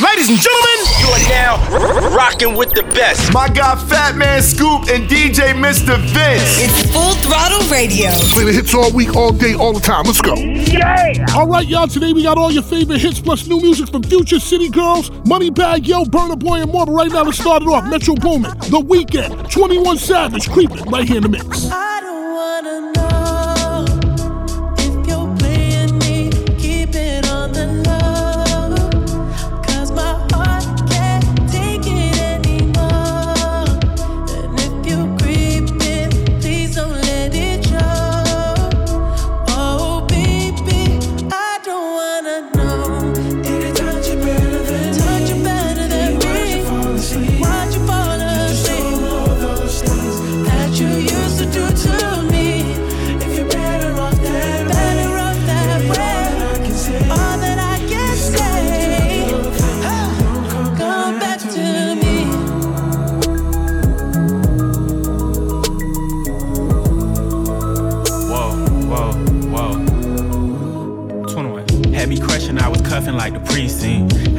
Ladies and gentlemen, you are now rocking with the best. My guy Fatman Scoop and DJ Mr. Vince. It's Full Throttle Radio. Play the hits all week, all day, all the time. Let's go. Yeah. All right, y'all. Today we got all your favorite hits plus new music from Future City Girls, Moneybagg Yo, Burna Boy, and more. But right now, let's start it off. Metro Boomin, The Weeknd, 21 Savage, creeping right here in the mix.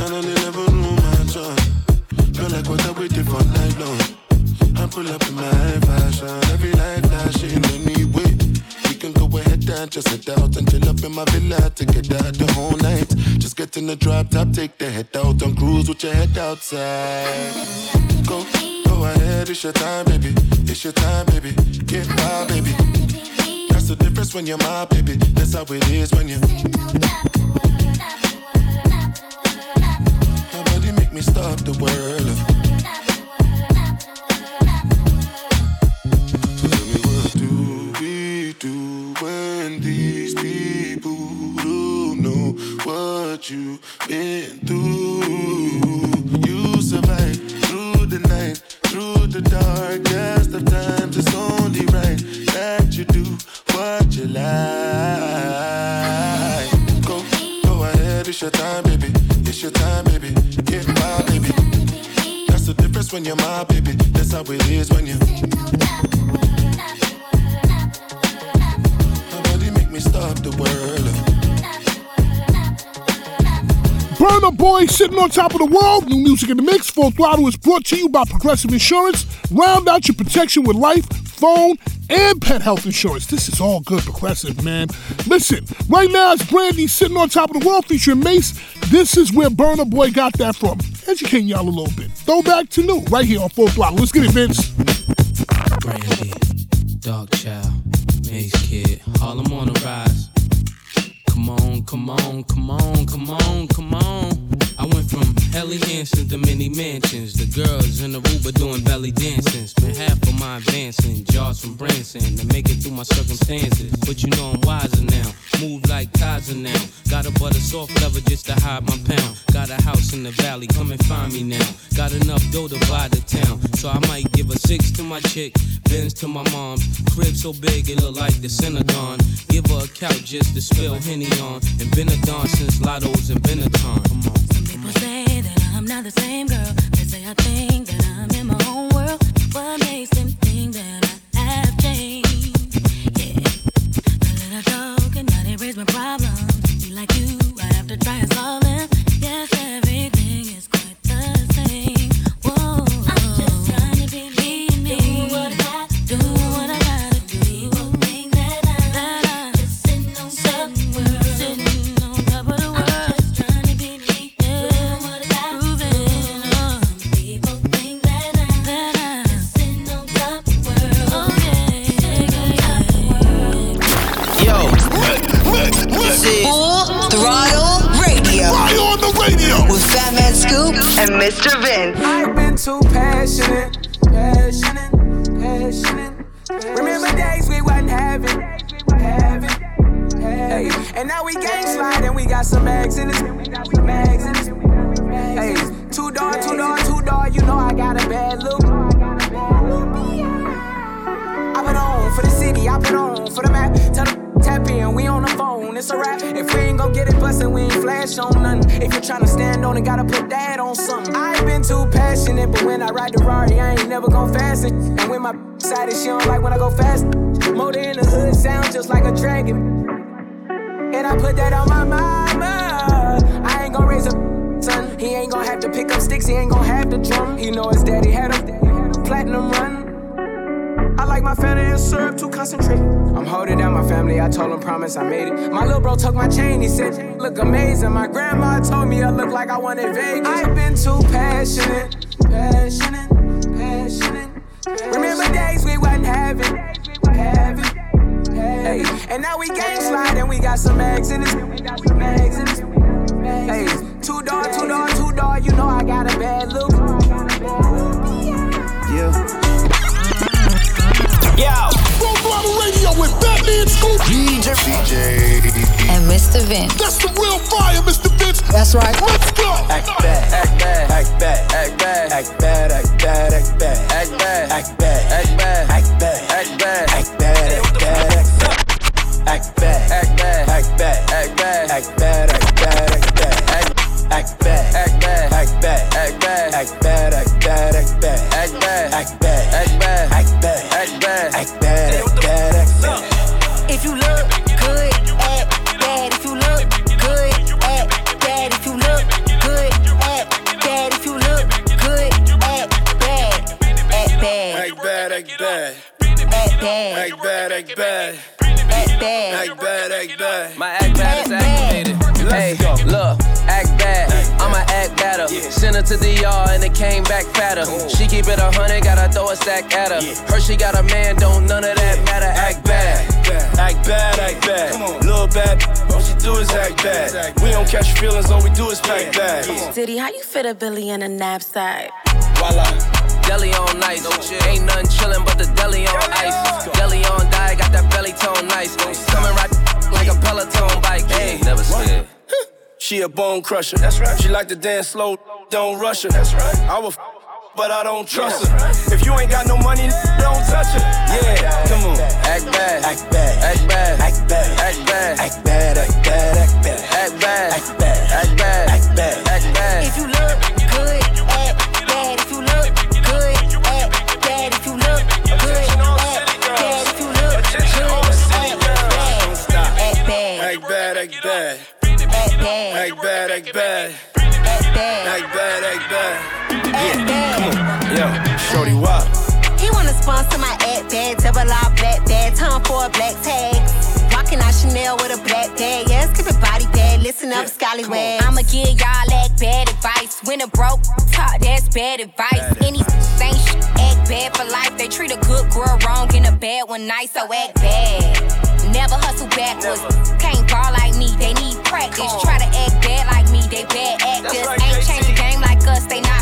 And I never knew my job. Feel like what I waited for night long. I pull up in my fashion. Every light flashing anyway. We can go ahead and just head out and chill up in my villa to get out the whole night. Just get in the drop top, take the head out and cruise with your head outside. Go, go ahead, it's your time, baby. It's your time, baby. Get wild, baby. That's the difference when you're my baby. That's how it is when you. Me stop the world. Tell me what do we do when these people don't know what you've been through? You survive through the night, through the darkest of times. It's only right that you do what you like. Go, go ahead, it's your time, baby. It's your time, when you're my baby. That's how it is when you. Nobody make me stop the world. Burna Boy sitting on top of the world. New music in the mix. Full throttle is brought to you by Progressive Insurance. Round out your protection with life, phone, and pet health insurance. This is all good progressive, man. Listen, right now it's Brandy sitting on top of the world featuring Mase. This is where Burna Boy got that from. Educating y'all a little bit. Throwback to new, right here on Full Throttle. Let's get it, Vince. Brandy, Mase Kid, on the rise. Come on, come on, come on, come on, come on. I went from Helly Hansen to many mansions. The girls in the Aruba doing belly dancing. Spent half of my advancing, jars from Branson to make it through my circumstances. But you know I'm wiser now. Move like Kaiser now. Got a butter soft leather just to hide my pound. Got a house in the valley, come and find me now. Got enough dough to buy the town. So I might give a six to my chick, Benz to my mom. Crib so big it look like the Synagogue. Give her a couch just to spill Henny on. And been a don since Lotto's and Benetton. Come on. People say that I'm not the same girl. They say I think that I'm in my own world. Mr. Vince. I've been too passionate, passionate, passionate. Remember days we wasn't having, having, hey. And now we gang slide and we got some mags in this, mags in this. Hey, two door, two door, two door. You know I got a bad loop. I put on for the city, I put on for the map. Tell the tap in, we on the phone, it's a wrap. If we ain't gon' get it bustin', we ain't flash on nothing. If you're tryna stand on it, gotta put that on something. I ain't been too passionate, but when I ride the Rari, I ain't never gon' fast it. And when my side is she don't like when I go fast. Motor in the hood sound just like a dragon. And I put that on my mama. Uh, I ain't gon' raise a son. He ain't gon' have to pick up sticks, he ain't gon' have to drum. He know his daddy had a platinum run. I like my family and syrup too concentrated. I'm holding down my family, I told him promise I made it. My little bro took my chain, he said, look amazing. My grandma told me I look like I wanted Vegas. I've been too passionate, passionate, passionate. Remember days we wasn't having, having, hey. And now we gang slide and we got some mags in this. Hey, two door, two door, two door, you know I got a bad loop. Yeah. Yo. Full throttle radio with Fatman Scoop. DJ. And Mr. Vince. That's the real fire, Mr. Vince. That's right. Let's go. Act bad, act bad, act bad, act bad, act bad, act bad, act bad, act bad, act bad, She keep it a hundred, gotta throw a stack at her. Her she got a man, don't none of that matter. Act bad. Act bad, act bad. Come on. Little bad, all she do is act bad. We don't catch feelings, all we do is pack bags. Diddy, how you fit a Billy in a knapsack? Voila. Deli on nice. Ain't nothing chillin' but the deli on ice. Deli on die, got that belly tone nice. Coming right like a Peloton bike. Hey, never scared. She a bone crusher. That's right. She like to dance slow, don't rush her. That's right. I will, f- but I don't trust her. If you ain't got no money, don't touch her. Yeah, come on. Act bad. Act bad. Act bad. Act bad. Act bad. Act bad. Act bad. Act bad. Act bad. Act bad. Act bad. Act bad. Act bad. If you look good, act bad. If you look good, act bad. If you look good, act bad. If you look good, act bad. Act bad. Act bad. Act bad. Act bad. Act bad. Act bad. Act bad. Act bad. Act bad. Bad. Yo, shorty, why? He wanna sponsor my act bag, double R black bag, time for a black tag. Walking out Chanel with a black bag, yes, keep it body bag, listen up, scallywags. I'ma give y'all act bad advice. When a broke talk, that's bad advice. Any ain't sh- act bad for life. They treat a good girl wrong and a bad one nice, so act bad. Never hustle backwards. Can't ball like me, they need practice. Try to act bad like me, they bad actors. right, Ain't the game like us, they not.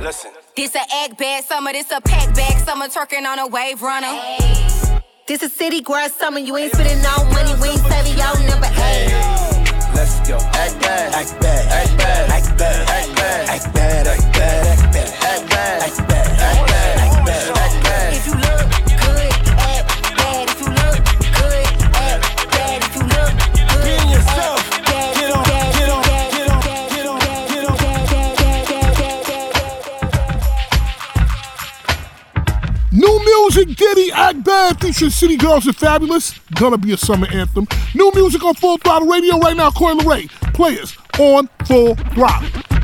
Listen. This a egg bag summer, this a pack bag summer, turkin' on a wave runner. Hey. This a city grass summer, you ain't spending no money, we ain't saving y'all number eight. Let's go. Act bad, act bad, act bad, act bad, act bad, act bad, act bad, act bad, act bad, act bad, act bad, act bad. act you act your Diddy Act Bad featuring City Girls and Fabolous. Gonna be a summer anthem. New music on Full Throttle Radio right now. Coi Leray. Players on Full Throttle.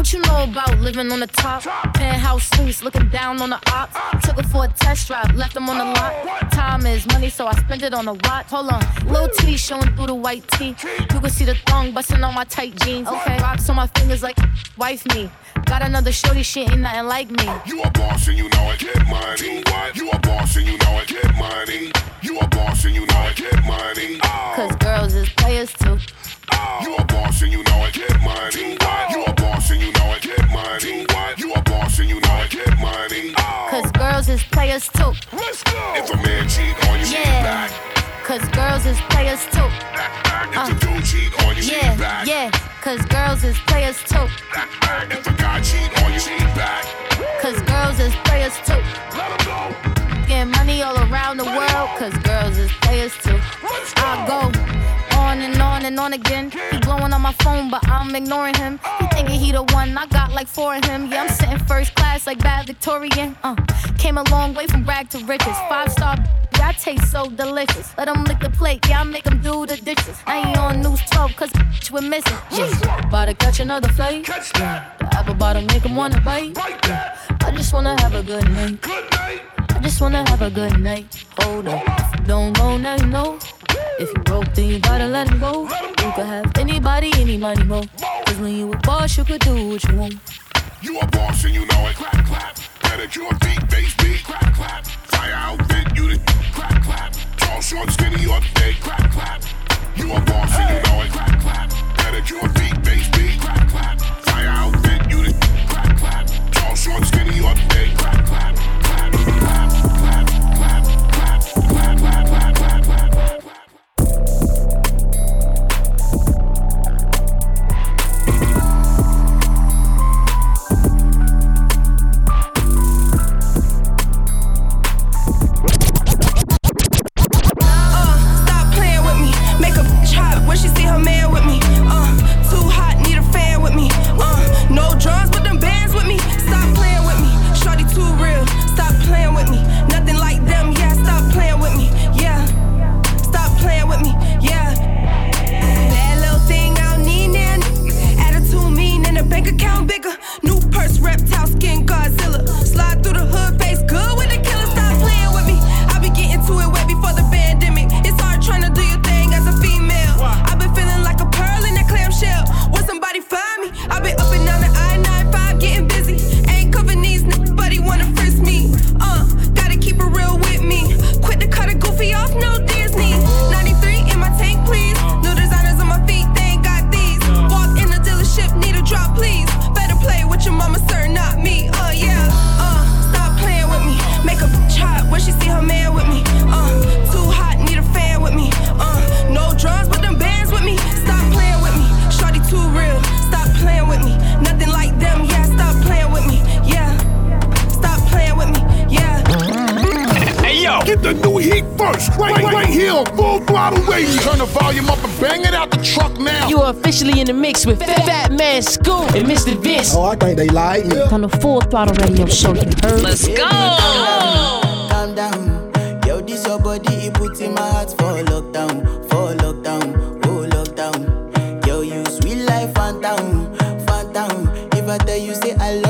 What you know about living on the top? Penthouse suites, looking down on the ops. Took her for a test drive, left them on the lot. Time is money, so I spend it on a watch. Hold on, little T showing through the white tee. You can see the thong busting on my tight jeans. Okay, rocks on my fingers like wife me. Got another shorty, she ain't nothing like me. You a boss and you know houses, players too. On again. He blowing on my phone, but I'm ignoring him. He thinking he the one, I got like four of him. Yeah, I'm sitting first class like bad Victorian. Uh, came a long way from rag to riches. Five star, yeah, I taste so delicious. Let him lick the plate, yeah, I make him do the dishes. I ain't on news 12, cause we're missing. Yeah. About to catch another flight. Yeah. The apple bottom make him wanna bite. Yeah. I just wanna have a good night. good night. I just wanna have a good night. Hold up. Don't go, now you know. If you broke, then you gotta let him go. You could have anybody, any money, mo. Cause when you a boss, you could do what you want. You a boss and you know it, clap, clap. Pedicure, feet, bass beat, clap, clap. Fire outfit, you the clap, clap. Tall, short, skinny, up to date, clap, clap. You a boss and you know it, clap, clap. Pedicure, feet, bass beat, clap, clap. Fire outfit, you the clap, clap. Tall, short, skinny, up to date, clap, clap. Bye. You are officially in the mix with Fatman Scoop and Mr. Vince. Oh, I think they like me. On the Full Throttle Radio Show, you heard? Let's go. Calm down. Yo, this your body, it puts in my heart for lockdown, for lockdown, oh lockdown. Yo, you sweet life, phantom, phantom. If I tell you say I love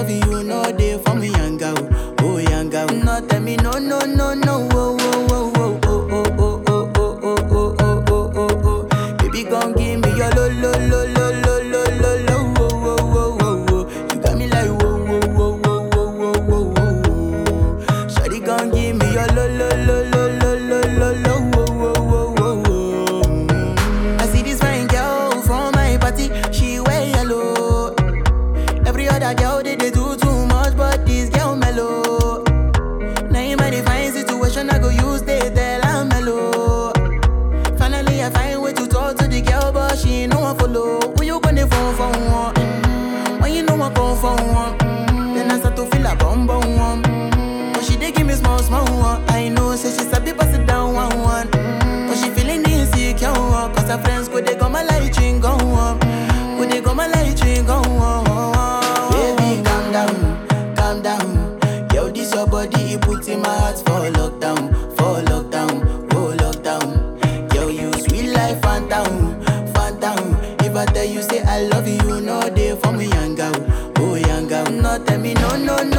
tell me no, no,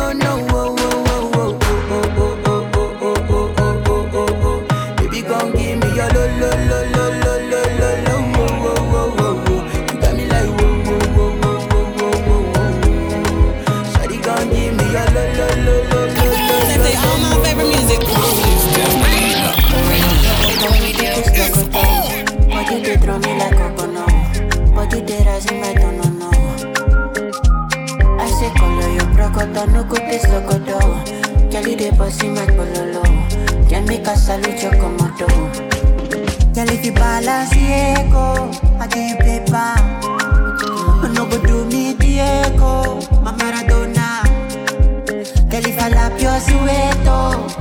encima el pololo. Ya en mi casa lucho como tú. Girl, if you balance ego, I give paper. No go do me Diego, my Maradona. Girl, if I lap your sueto.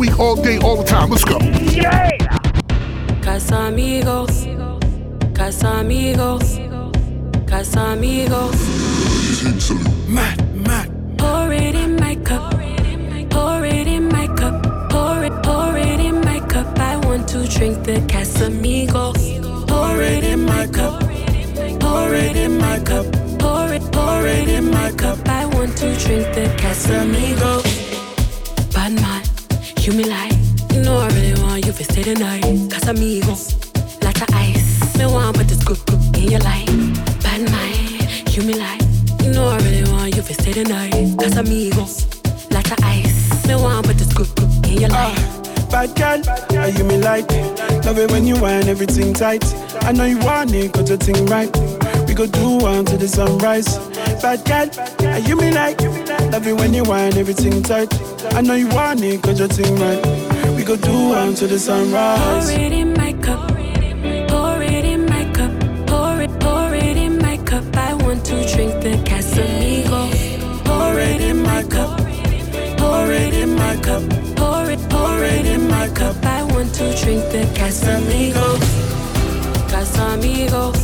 Week, all day, all the time. Let's go. Yeah. Casamigos, Casamigos, Casamigos. Mad, mad. Pour it in my cup, pour it in my cup, pour it, pour it in my cup. I want to drink the Casamigos. Pour it in my cup, pour it in my cup, pour it, pour it in my cup. I want to drink the Casamigos. You me like, you know I really want you to stay the night. Casamigos, like a ice. Me want but this good good in your life. Bad man, you me like, you know I really want you to stay the night. Casamigos, like a ice. Me want but this good good in your life. Ah, bad girl, are you me like? Love it when you whine everything tight. I know you want it, cause your thing right. We go do one to the sunrise. Bad girl, are you me like? Love it when you whine everything tight. I know you want it, cause your thing right. We go do one to the sunrise. Pour it in my cup, pour it in my cup, pour it, pour it in my cup. I want to drink the Casamigos. Pour it in my cup, pour it in my cup, pour it, pour it in my cup. I want to drink the. Casamigos, Casamigos,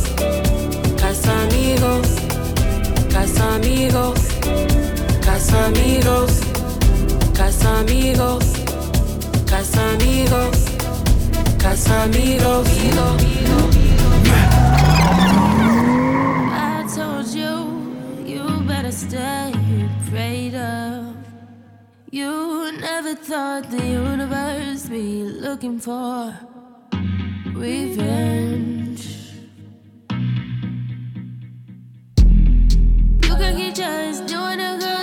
Casamigos, Casamigos, Casamigos, Casamigos, Casamigos. I told you, you better stay prayed up. You never thought the universe be looking for revenge. doing a good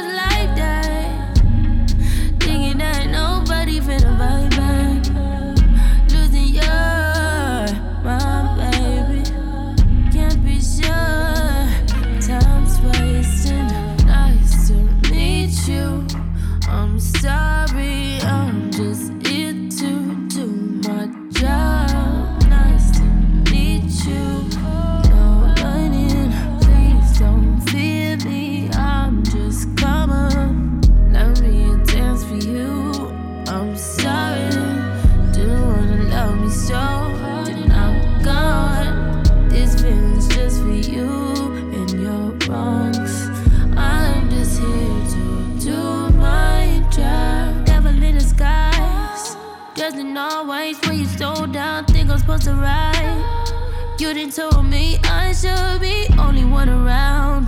down, think I'm supposed to ride. You didn't tell me I should be only one around.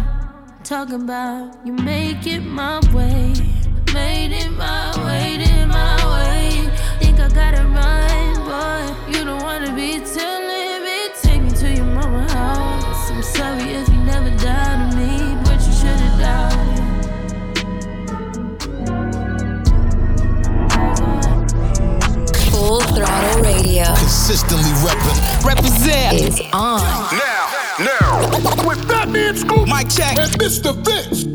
Talking about you make it my way. Made it my way, did my way. Think I gotta run, boy. You don't wanna be telling on. Now, now, with Fatman Scoop Mike check. and Mr. Vince.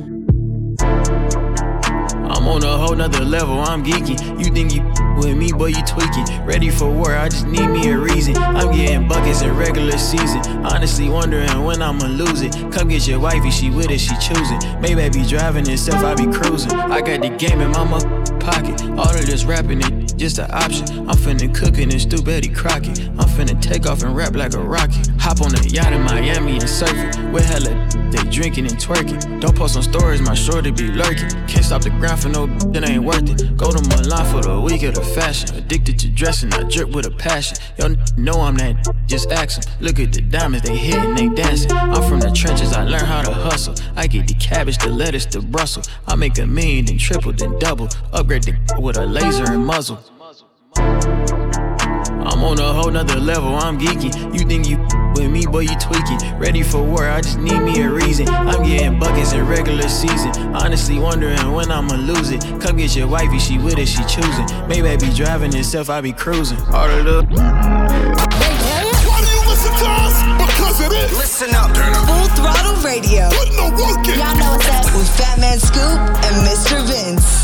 I'm I'm on a whole nother level, I'm geeking. You think you with me, but you tweaking. Ready for war, I just need me a reason. I'm getting buckets in regular season. Honestly, wondering when I'ma lose it. Come get your wifey, she with it, she choosing. Maybe I be driving itself, I be cruising. I got the game in my pocket. All of this rapping it just an option. I'm finna cooking and stew Betty Crocker. I'm finna take off and rap like a rocket. Hop on a yacht in Miami and surf it. With hella they drinking and twerking. Don't post on stories, my shorty be lurking. Can't stop the grind for no that ain't worth it. Go to Milan for the week of the fashion. Addicted to dressing, I drip with a passion. Yo, know I'm that, just ask them. Look at the diamonds, they hitting, they dancing. I'm from the trenches, I learn how to hustle. I get the cabbage, the lettuce, the Brussels. I make a million, then triple, then double. Upgrade the with a laser and muzzle. I'm on a whole nother level, I'm geeky. You think you with me, boy, you tweaking. Ready for war, I just need me a reason. I'm getting buckets in regular season. Honestly, wondering when I'ma lose it. Come get your wifey, she with it, she choosing. Maybe I be driving itself, I be cruising. All of the. Why do you listen to us? Because it is. Listen up. Full throttle radio. Put no work in. Y'all know what's up. With Fatman Scoop and Mr. Vince.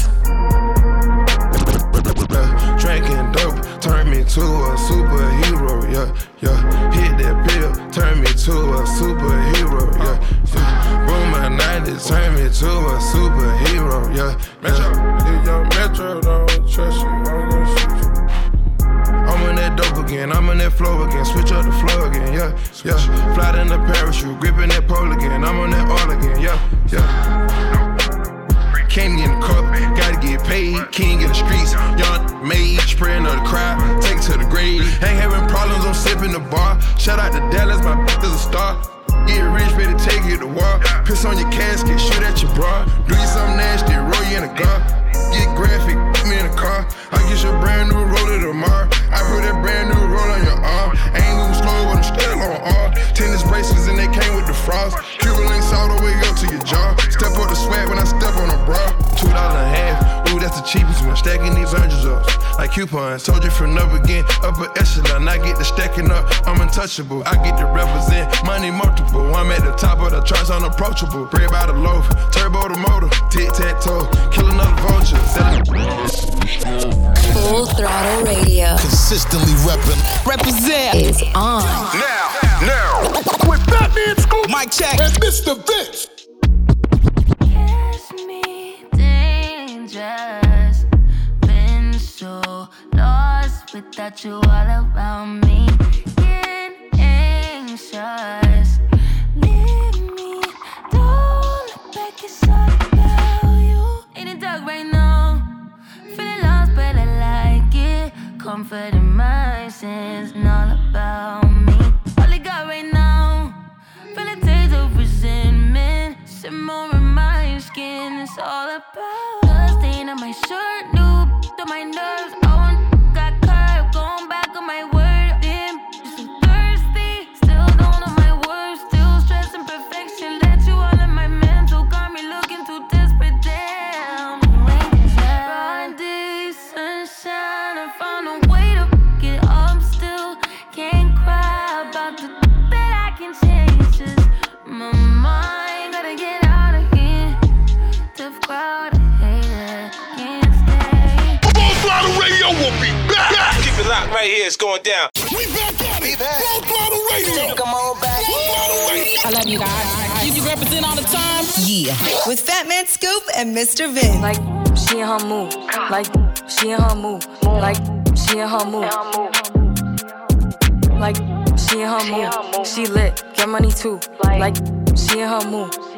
Untouchable. I get to represent money multiple. I'm at the top of the charts, unapproachable. Bread by the loaf, turbo the motor, tic tac toe, kill another vulture. Full throttle radio Consistently reppin'. represent is on. Now, now, with Fatman Scoop, Mike Check, and Mr. Vince. dangerous. Been so lost without you all around me. Anxious. Leave me, don't look back, it's all about you. In the dark right now, feeling lost, but I like it. Comfort in my sins, all about me. All I got right now, feel a taste of resentment. Simmer in my skin, it's all about blood stain on my shirt, new to my nerves. I it's going down. We back at it. Full throttle radio. Come on back. I love you guys. You, you represent all the time. Yeah. With Fatman Scoop and Mr. Vin. Like she in her move, like she in her move, like she in her move, like she in her move. She lit, get money too, like she in her move.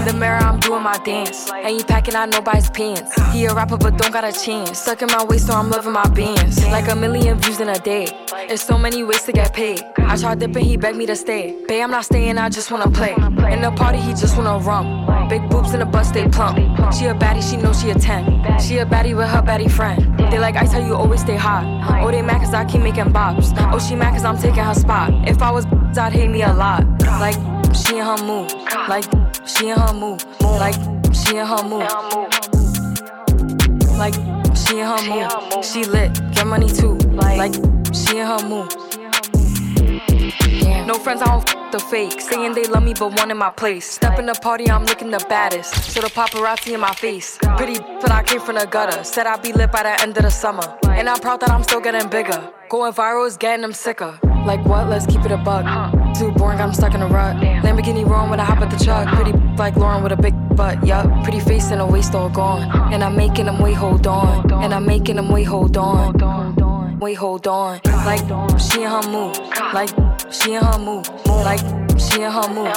In the mirror, I'm doing my dance. Ain't packing out nobody's pants. He a rapper, but don't got a chance. Stuck in my waist, so I'm loving my bands. Like a million views in a day. There's so many ways to get paid. I tried dipping, he begged me to stay. Babe, I'm not staying, I just wanna play. In the party, he just wanna rum. Big boobs in the bus, they plump. She a baddie, she know she a 10. She a baddie with her baddie friend. They like ice, how you always stay hot. Oh, they mad cause I keep making bops. Oh, she mad cause I'm taking her spot. If I was I'd hate me a lot. Like, she in her move. Like, she in her move. Like, she in her move. Like, she in her move. She lit, get money too. Like, she in her No friends, I don't f- the fake. Saying they love me, but one in my place. Step in the party, I'm looking the baddest. So the paparazzi in my face. Pretty, but I came from the gutter. Said I'd be lit by the end of the summer. And I'm proud that I'm still getting bigger. Going viral is getting them sicker. Like what? Let's keep it a bug. Too boring, I'm stuck in a rut. Lamborghini roaring when I hop at the truck. Pretty like Lauren with a big butt, yup. Pretty face and a waist all gone. And I'm making them wait, hold on. And I'm making them wait, hold on. Wait, hold on. Like she in her mood. Like she in her mood. Like she in her mood.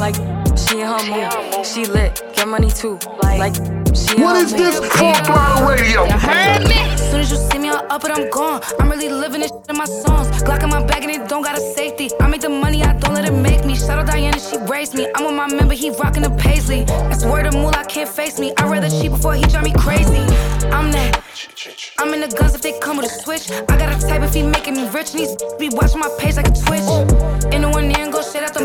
Like she in her mood. She lit, get money too. Like she What is this Full Throttle Radio? You heard me? Soon as you see me, I'm up and I'm gone. I'm really living this shit in my songs. Glock in my bag and it don't got a safety. I make the money, I don't let it make me. Shout out Diana, she raised me. I'm with my member, he rockin' the paisley. That's word of moolah, can't face me. I'd rather cheat before he drive me crazy. I'm that. I'm in the guns if they come with a switch. I got a type if he making me rich. He's be watching my page like a twitch. In the one ear and go straight out the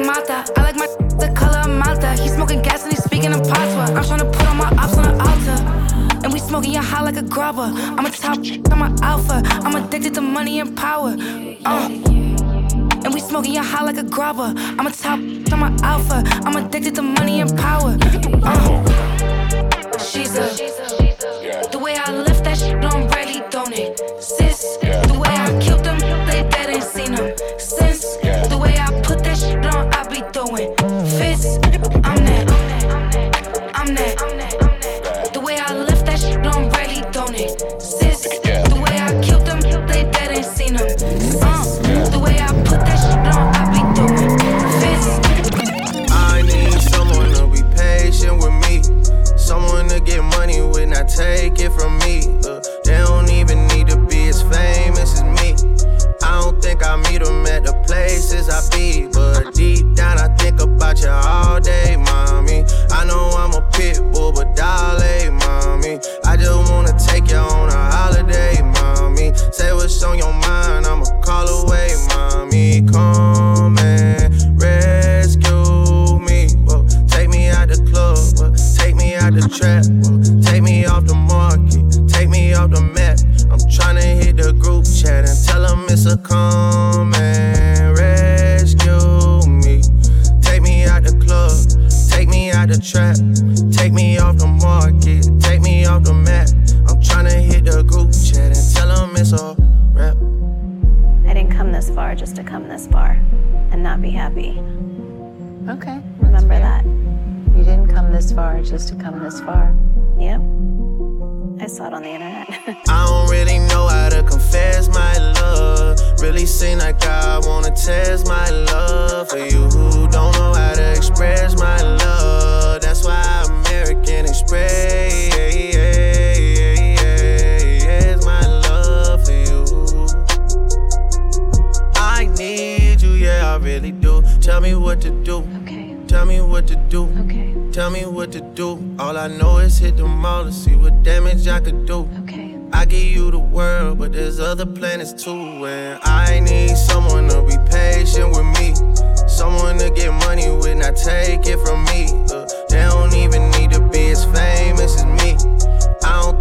smoking your high like a grubber. I'm a top, I'm a alpha. I'm addicted to money and power. Uh. And we smoking your high like a grubber. I'm a top, I'm a alpha. I'm addicted to money and power. Uh. She's a. to come this far and not be happy. Okay. Remember that. You didn't come this far just to come this far. Yep. I saw it on the internet. I don't really know how to confess my love. Really seem like I wanna test my love for you who don't know how to express my love. That's why American Express what to do. Okay. Tell me what to do. Okay. Tell me what to do. All I know is hit the mall to see what damage I could do. Okay. I give you the world, but there's other planets too. And I need someone to be patient with me. Someone to get money with, not take it from me. Uh, they don't even need to be as famous as me.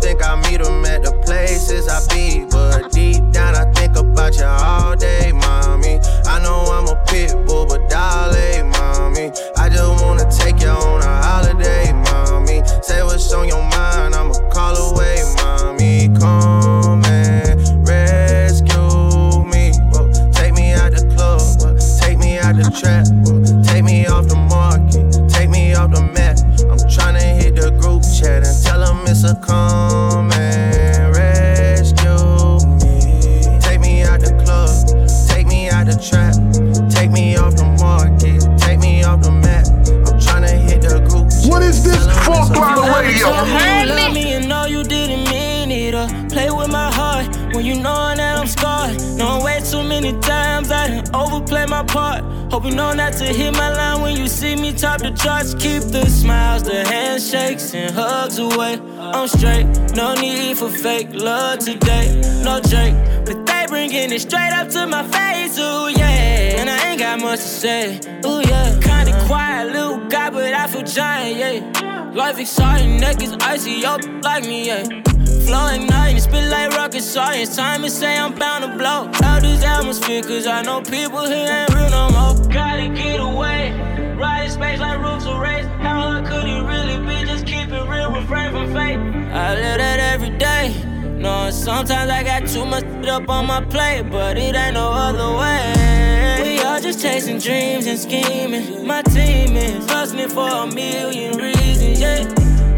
Think I meet them at the places I be. But deep down, I think about you all day, mommy. I know I'm a pit bull, but darling, mommy. I just wanna take you on a holiday, mommy. Say what's on your mind, I'ma call away, mommy. Come and rescue me. Whoa, take me out the club, whoa, take me out the trap, whoa, tell them it's a come and rescue me. Take me out the club, take me out the trap, take me off the market, take me off the map. I'm tryna hit the group. What is this Full Throttle Tell Radio? me you love me and know you didn't mean it. Uh, play with my heart when you know that I'm scarred. Know way too many times I done overplay my part. Hope you know not to hit my line when you see me top the charts. Keep the smiles, the handshakes, and hugs away. I'm straight, no need for fake love today. No Drake, but they bringing it straight up to my face. Ooh yeah, and I ain't got much to say. Ooh yeah, kinda quiet little guy, but I feel giant. Yeah, life exciting, neck is icy, yo like me. Yeah. glow ignite and spit like rocket science. Time to say I'm bound to blow. Out this atmosphere, cause I know people here ain't real no more. Gotta get away. Ride space like roofs of race. How hard could it really refrain from fate. I live that every day. Knowing sometimes I got too much up on my plate, but it ain't no other way. We all just chasing dreams and scheming. My team is hustling for a million reasons, yeah.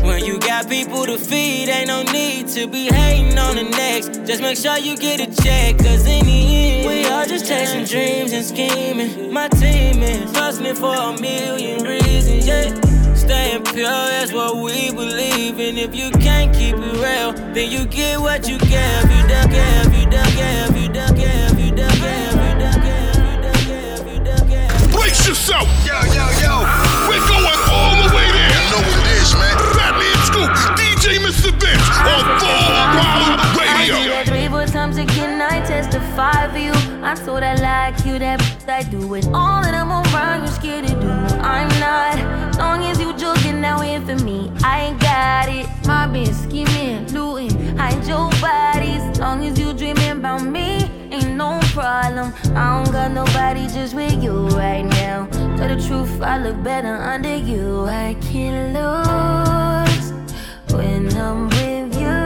When you got people to feed, ain't no need to be hating on the next. Just make sure you get a check, cause in the end, we all just chasing dreams and scheming. My team is hustling for a million reasons, yeah. Staying pure, that's what we believe in. If you can't keep it real, then you get what you give. You done give, you done give, you done give, you done give, you done give, you done give. Brace yourself. Yo, yo, yo. We're going all the way there. You know what it is, man. Fatman Scoop, DJ Mr. Vince on Full Throttle I do Radio. that three, four times again, I testify for you. I told I like you, that I do it all that I'm around, you're scared to do. I'm not, long as you joking now in for me, I ain't got it. My Mobbing, scheming, looting, hide your bodies. Long as you dreaming about me, ain't no problem. I don't got nobody just with you right now. Tell the truth, I look better under you. I can't lose when I'm with you.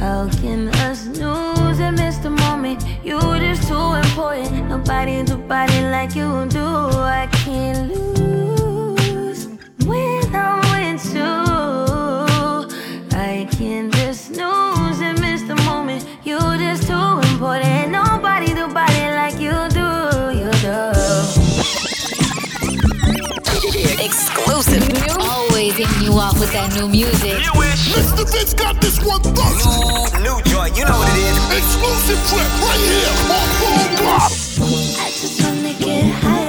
How can us lose and miss the moment? You just too important. Nobody do body like you do. I can't lose when I'm with you. I can't just snooze and miss the moment. You're just too important. Nobody do body like you do. You do. Exclusive. Always hitting you off with that new music. Mr. Vince got this one first. New joint, you know what it is. Exclusive trip right here on Full Throttle. I just wanna get high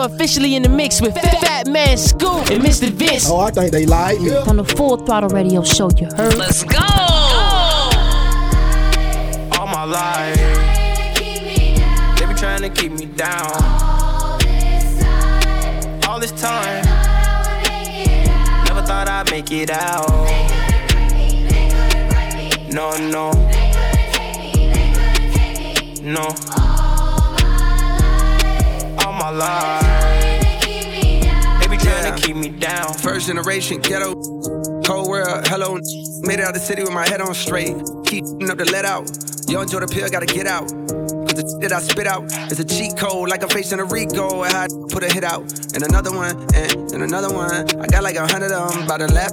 truck now. You are officially in the mix with Fatman Scoop and Mr. Vince. Oh, I think they like me. On the Full Throttle Radio Show, you heard? Let's go. All my life. They be trying to keep me down. All this time. Never thought I'd make it out. No, no. Me, no. All my life. Down. First generation ghetto, cold world, hello. Made it out the city with my head on straight. Keep up the let out. Yo, enjoy the pill, gotta get out. Cause the shit that I spit out is a cheat code, like I'm facing a RICO. I put a hit out, and another one, and, and another one. I got like a hundred of them by the lap.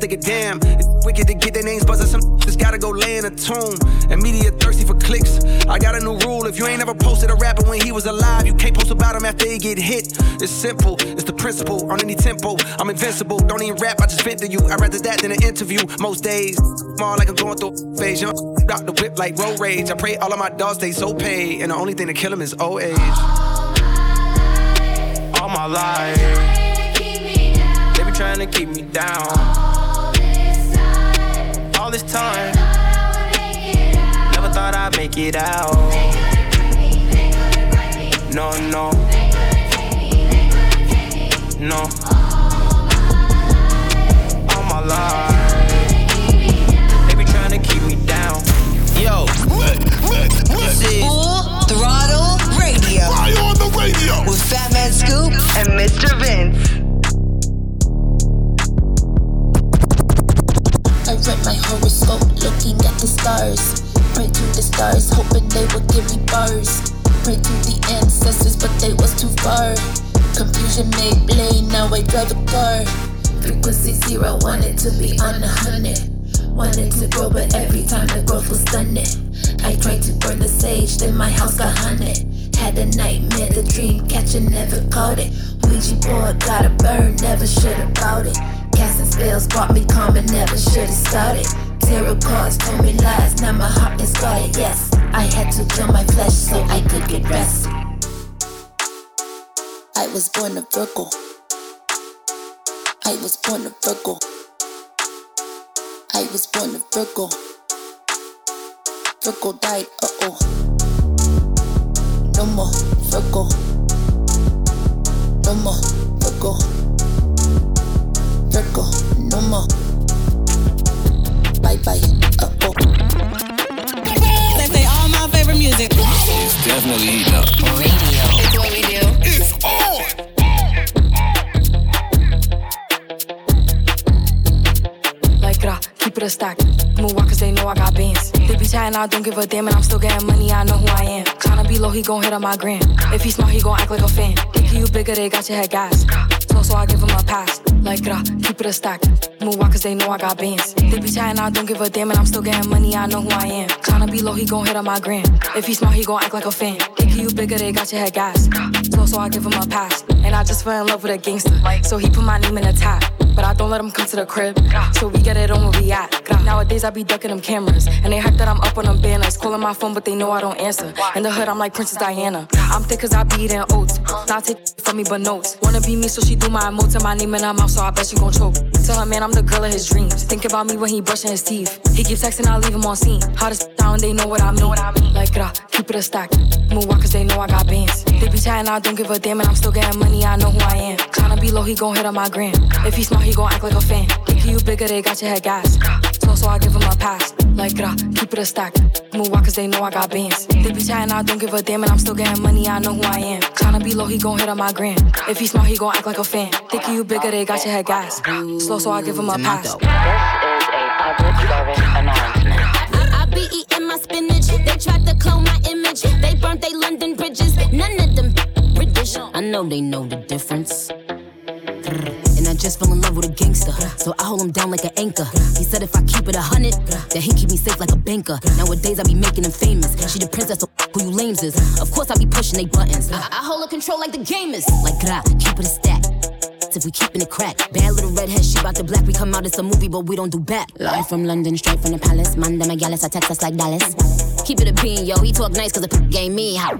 Thinking, damn, it's wicked to get their names buzzing. Some just gotta go lay in a tomb. And media thirsty for clicks. I got a new rule. If you ain't ever posted a rapper when he was alive, you can't post about him after he get hit. It's simple. It's the principle. On any tempo, I'm invincible. Don't even rap. I just vent to you. I'd rather that than an interview. Most days, more like I'm going through a phase. Young drop the whip like road rage. I pray all of my dogs stay so paid. And the only thing to kill them is old age. All my life. They be trying to keep me down. All this time. Never thought I'd make it out. No, no. No. All my life. They be trying to keep me down. Yo. This is Full Throttle Radio. Fly on the radio. With Fatman Scoop and Mr. Vince. Horoscope looking at the stars. Pray to the stars, hoping they would give me bars. Pray to the ancestors, but they was too far. Confusion made blame, now I drive a car. Frequency zero, wanted to be on a hundred. Wanted to grow, but every time the growth was stunning. I tried to burn the sage, then my house got haunted. Had a nightmare, the dream catcher never caught it. Ouija board gotta burn, never should about it. Spells brought me calm and never should have started. Tarot cards told me lies, now my heart is guarded. Yes, I had to kill my flesh so I could get rest. I was born a Virgo. I was born a Virgo. I was born a Virgo. Virgo died, uh oh. No more Virgo. No more Virgo. Virgo, no more. Bye bye, uh oh. They say all my favorite music. It's definitely eating up. Radio. It's what we do. It's on. Like, uh, keep it a stack. Move walk cause they know I got bands. They be chatting, I don't give a damn, and I'm still getting money, I know who I am. Tryna be low, he gon' hit on my gram. If he smart, he gon' act like a fan. Think you bigger, they got your head gas. So, I give him a pass. Like, uh, keep it a stack. Move walk cause they know I got bands. They be chatting, I don't give a damn, and I'm still getting money, I know who I am. Tryna be low, he gon' hit on my gram. If he smart, he gon' act like a fan. Think you bigger, they got your head gas. So I give him a pass. And I just fell in love with a gangster. So he put my name in the top. But I don't let him come to the crib. So we get it on where we at. Nowadays I be ducking them cameras. And they hype that I'm up on them banners. Calling my phone, but they know I don't answer. In the hood, I'm like Princess Diana. I'm thick cause I be eating oats. Not take from me, but notes. Wanna be me, so she do my emotes and my name in her mouth, so I bet she gon' choke. Tell her, man, I'm the girl of his dreams. Think about me when he brushing his teeth. He keep texting, I leave him on scene. Hottest down, they know what I mean. I. Like, uh, keep it a stack. Move cause they know I got bands. They be chatting, I don't give a damn, and I'm still getting money, I know who I am. Tryna be low, he gon' hit on my gram. If he smart, he gon' act like a fan. Think you bigger, they got your head gas. So, so I give him a pass. Like, uh, keep it a stack. Move walk cause they know I got bands. They be chatting, I don't give a damn, and I'm still getting money, I know who I am. Tryna be low, he gon' hit on my gram. If he smart, he gon' act like a fan. Think you bigger, they got your head gas. Slow, so I give him a pass. This is a public service announcement. I, I be eating my spinach. They tried to clone my image. They burnt they London bridges. None of them British. I know they know the difference. Just fell in love with a gangster. So I hold him down like an anchor. He said if I keep it a hundred, that he keep me safe like a banker. Nowadays I be making him famous. She the princess, so who you lames is. Of course I be pushing they buttons. I, I hold her control like the gamers. Like gra, keep it a stack if we keepin' it crack. Bad little redhead, she bout the black. We come out, it's a movie, but we don't do back. Live from London, straight from the palace. Man, them a gallus, I text us like Dallas. Keep it a bean, yo. He talk nice cause the game me how.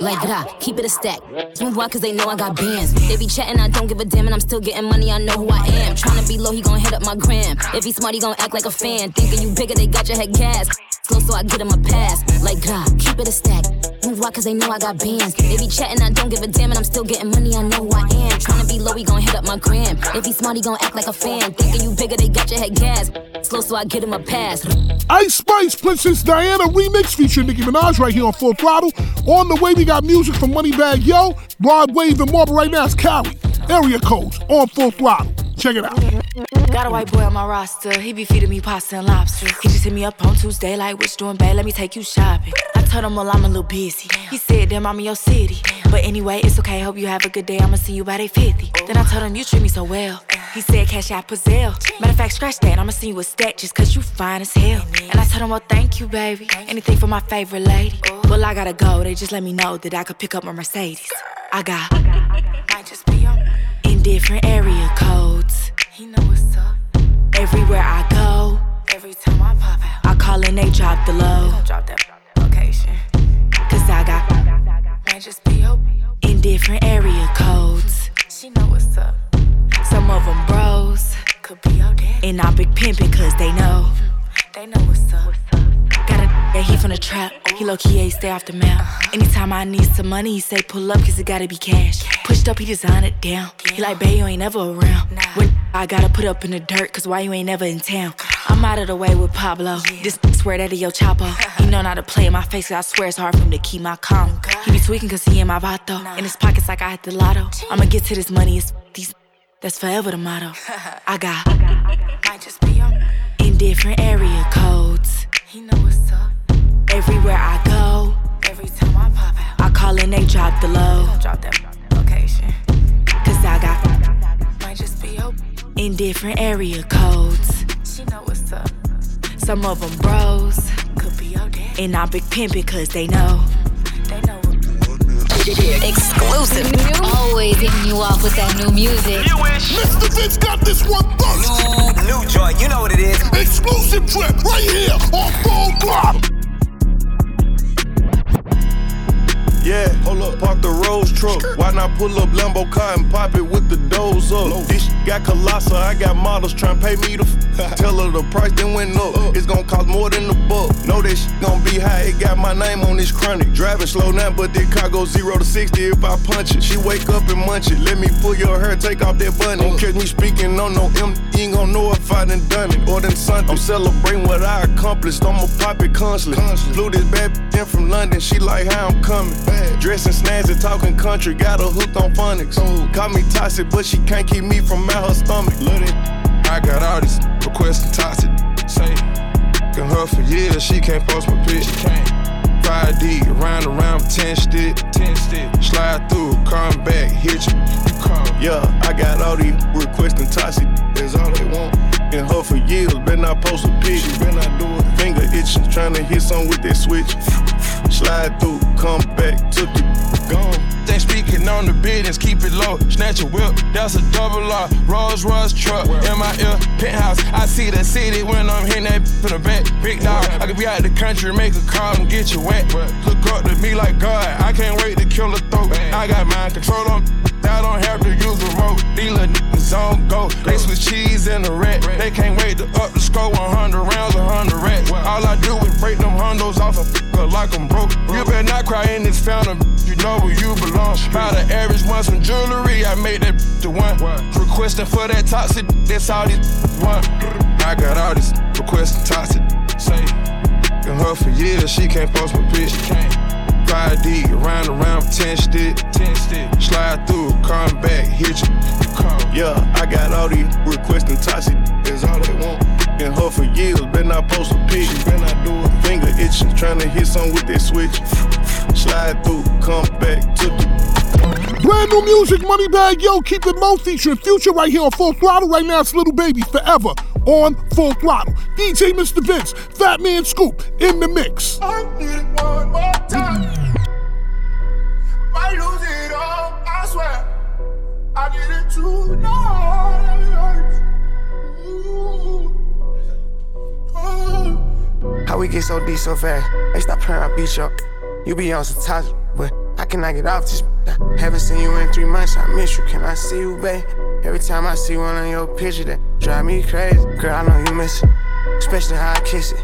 Like that, keep it a stack. Smooth why cause they know I got bands. They be chatting, I don't give a damn, and I'm still getting money, I know who I am. Tryna be low, he gon' hit up my gram. If he smart, he gon' act like a fan. Thinking you bigger, they got your head gas. Slow, so I get him a pass. Like God, keep it a stack. Move why cause they know I got bands. They be chatting, I don't give a damn, and I'm still getting money, I know I am. Tryna be low, he gon' hit up my gram. If he smart, he gon' act like a fan. Thinking you bigger, they got your head gas. Slow, so I get him a pass. Ice Spice Princess Diana remix featuring Nicki Minaj right here on Full Throttle. On the way, we got music from Moneybagg Yo, Rod Wave, and. But right now, it's Kaliii. Area codes on Full Throttle. Check it out. Got a white boy on my roster. He be feeding me pasta and lobster. He just hit me up on Tuesday, like, what you doing, babe? Let me take you shopping. I told him, well, I'm a little busy. He said, damn, I'm in your city. But anyway, it's okay. Hope you have a good day. I'ma see you by day 50. Then I told him, you treat me so well. He said, cash out Pazelle. Matter of fact, scratch that. I'ma see you a stack just cause you fine as hell. And I told him, well, thank you, baby. Anything for my favorite lady. Well, I gotta go. They just let me know that I could pick up my Mercedes. I got might just be on in different area codes. He know what's up. Everywhere I go, every time I pop out, I call and they drop the low. Drop that location. Cause I got man, just be open in different area codes. She know what's up. Some of them bros could be your dad. And I big pimpin' cause they know. They know what's up. Got a yeah, he from the trap. He low key ain't stay off the map. Uh-huh. Anytime I need some money, he say pull up cause it gotta be cash. Pushed up, he design it down. He like, babe, you ain't never around. When I gotta put up in the dirt cause why you ain't never in town? I'm out of the way with Pablo. This bitch swear that he your chapo. He know not to play in my face, cause I swear it's hard for him to keep my calm. He be tweaking cause he in my vato. In his pockets like I hit the lotto. I'ma get to this money, it's these. That's forever the motto. I got might just be on in different area codes. He know what's up. Everywhere I go, every time I pop out, I call and they drop the low. Drop that location. Cause I got might just be open in different area codes. She know what's up. Some of them bros could be your dad. And I big pimpin' cause they know. They know. Exclusive. Always hitting you off with that new music. Mr. Vince got this one first. New, new joint, you know what it is. Exclusive trip right here on Full Throttle. Yeah, hold up, park the Rose truck. Why not pull up Lambo car and pop it with the doors up? This shit got colossal, I got models trying to pay me the f- Tell her the price then went up. It's gonna cost more than the buck. Know that shit gonna be high, it got my name on this chronic. Driving slow now, but this car goes zero to 60 if I punch it. She wake up and munch it. Let me pull your hair, take off that bunny. Don't catch me speaking on no M, you ain't gonna know if I done done it. Or done something. I'm celebrating what I accomplished, I'ma pop it constantly. Flew this bad in from London, she like how I'm coming. Dressing snazzy, talking country, got her hooked on phonics. Call me toxic, but she can't keep me from out her stomach. Love it. I got all this requesting toxic. Say, can her for years, she can't post my pitch. 5D, round and round, 10 stick. 10 stick. Slide through, come back, hit you. Yeah, I got all these requesting toxic. That's all they want. And her for years, been not post a pic. She been not do it. Finger itching, trying to hit something with that switch. Slide through, come back, took it, gone. They speaking on the business, keep it low. Snatch a whip, that's a double R. Rolls Royce truck in my ear, penthouse. I see the city when I'm hitting that from the back. Big dog, I could be out the country, make a call and get you wet. Look up to me like God, I can't wait to kill a throat. I got mind control on. I don't have to use a rope. These little niggas on go. They switch cheese and the rat. They can't wait to up the score 100 rounds, 100 rats. All I do is break them hundos off a f- like I'm broke. You better not cry in this fountain. You know where you belong. By the average one, some jewelry. I made that to one. Requesting for that toxic. That's all these want. I got all this requesting toxic. Say, and her for years, she can't post my pitch. 5D, round and round, 10 stick. 10 stick. Slide through, come back, hit you. Yeah, I got all these requesting toxic. That's all they want. And her for years, been not post a pic. She been not do it. Finger itching, trying to hit something with that switch. Slide through, come back, took it. Brand new music, Moneybagg Yo, keep it low, featuring Future right here on Full Throttle. Right now, it's Lil Baby Forever on Full Throttle. DJ Mr. Vince, Fatman Scoop in the mix. Swear. I need it tonight. How we get so deep so fast? Hey, stop playing, I beat you up. You be on some touch, but I cannot get off this. Haven't seen you in three months, I miss you. Can I see you, babe? Every time I see one on your picture, that drive me crazy. Girl, I know you miss it, especially how I kiss it.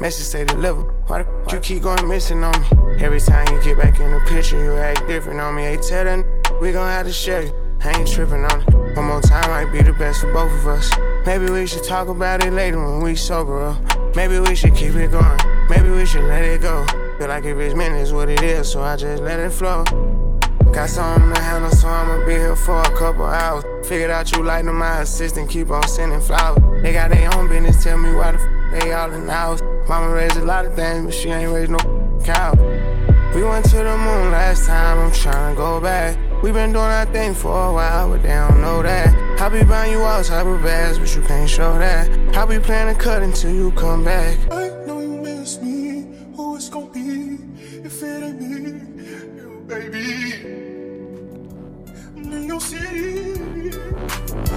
Message say deliver. Why the you keep going missing on me? Every time you get back in the picture, you act different on me. Hey, tell that we gon' have to share you. I ain't tripping on it. One more time might be the best for both of us. Maybe we should talk about it later when we sober up. Maybe we should keep it going. Maybe we should let it go. Feel like if it's meant, it's what it is, so I just let it flow. Got something to handle, so I'ma be here for a couple hours. Figured out you like them, my assistant, keep on sending flowers. They got their own business, tell me why the f they all in the house. Mama raised a lot of things, but she ain't raised no cow. We went to the moon last time, I'm tryna go back. We been doing our thing for a while, but they don't know that. I be buying you all type of bags, but you can't show that. I be planning a cut until you come back. I know you miss me. Who it's gonna be if it ain't me, you baby? I'm in your city.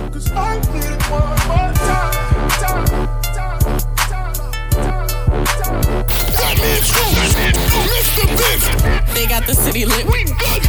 Cause I need it one more time. time, time, time, time, time. That man's true. Mr. Vince. They got the city lit. We got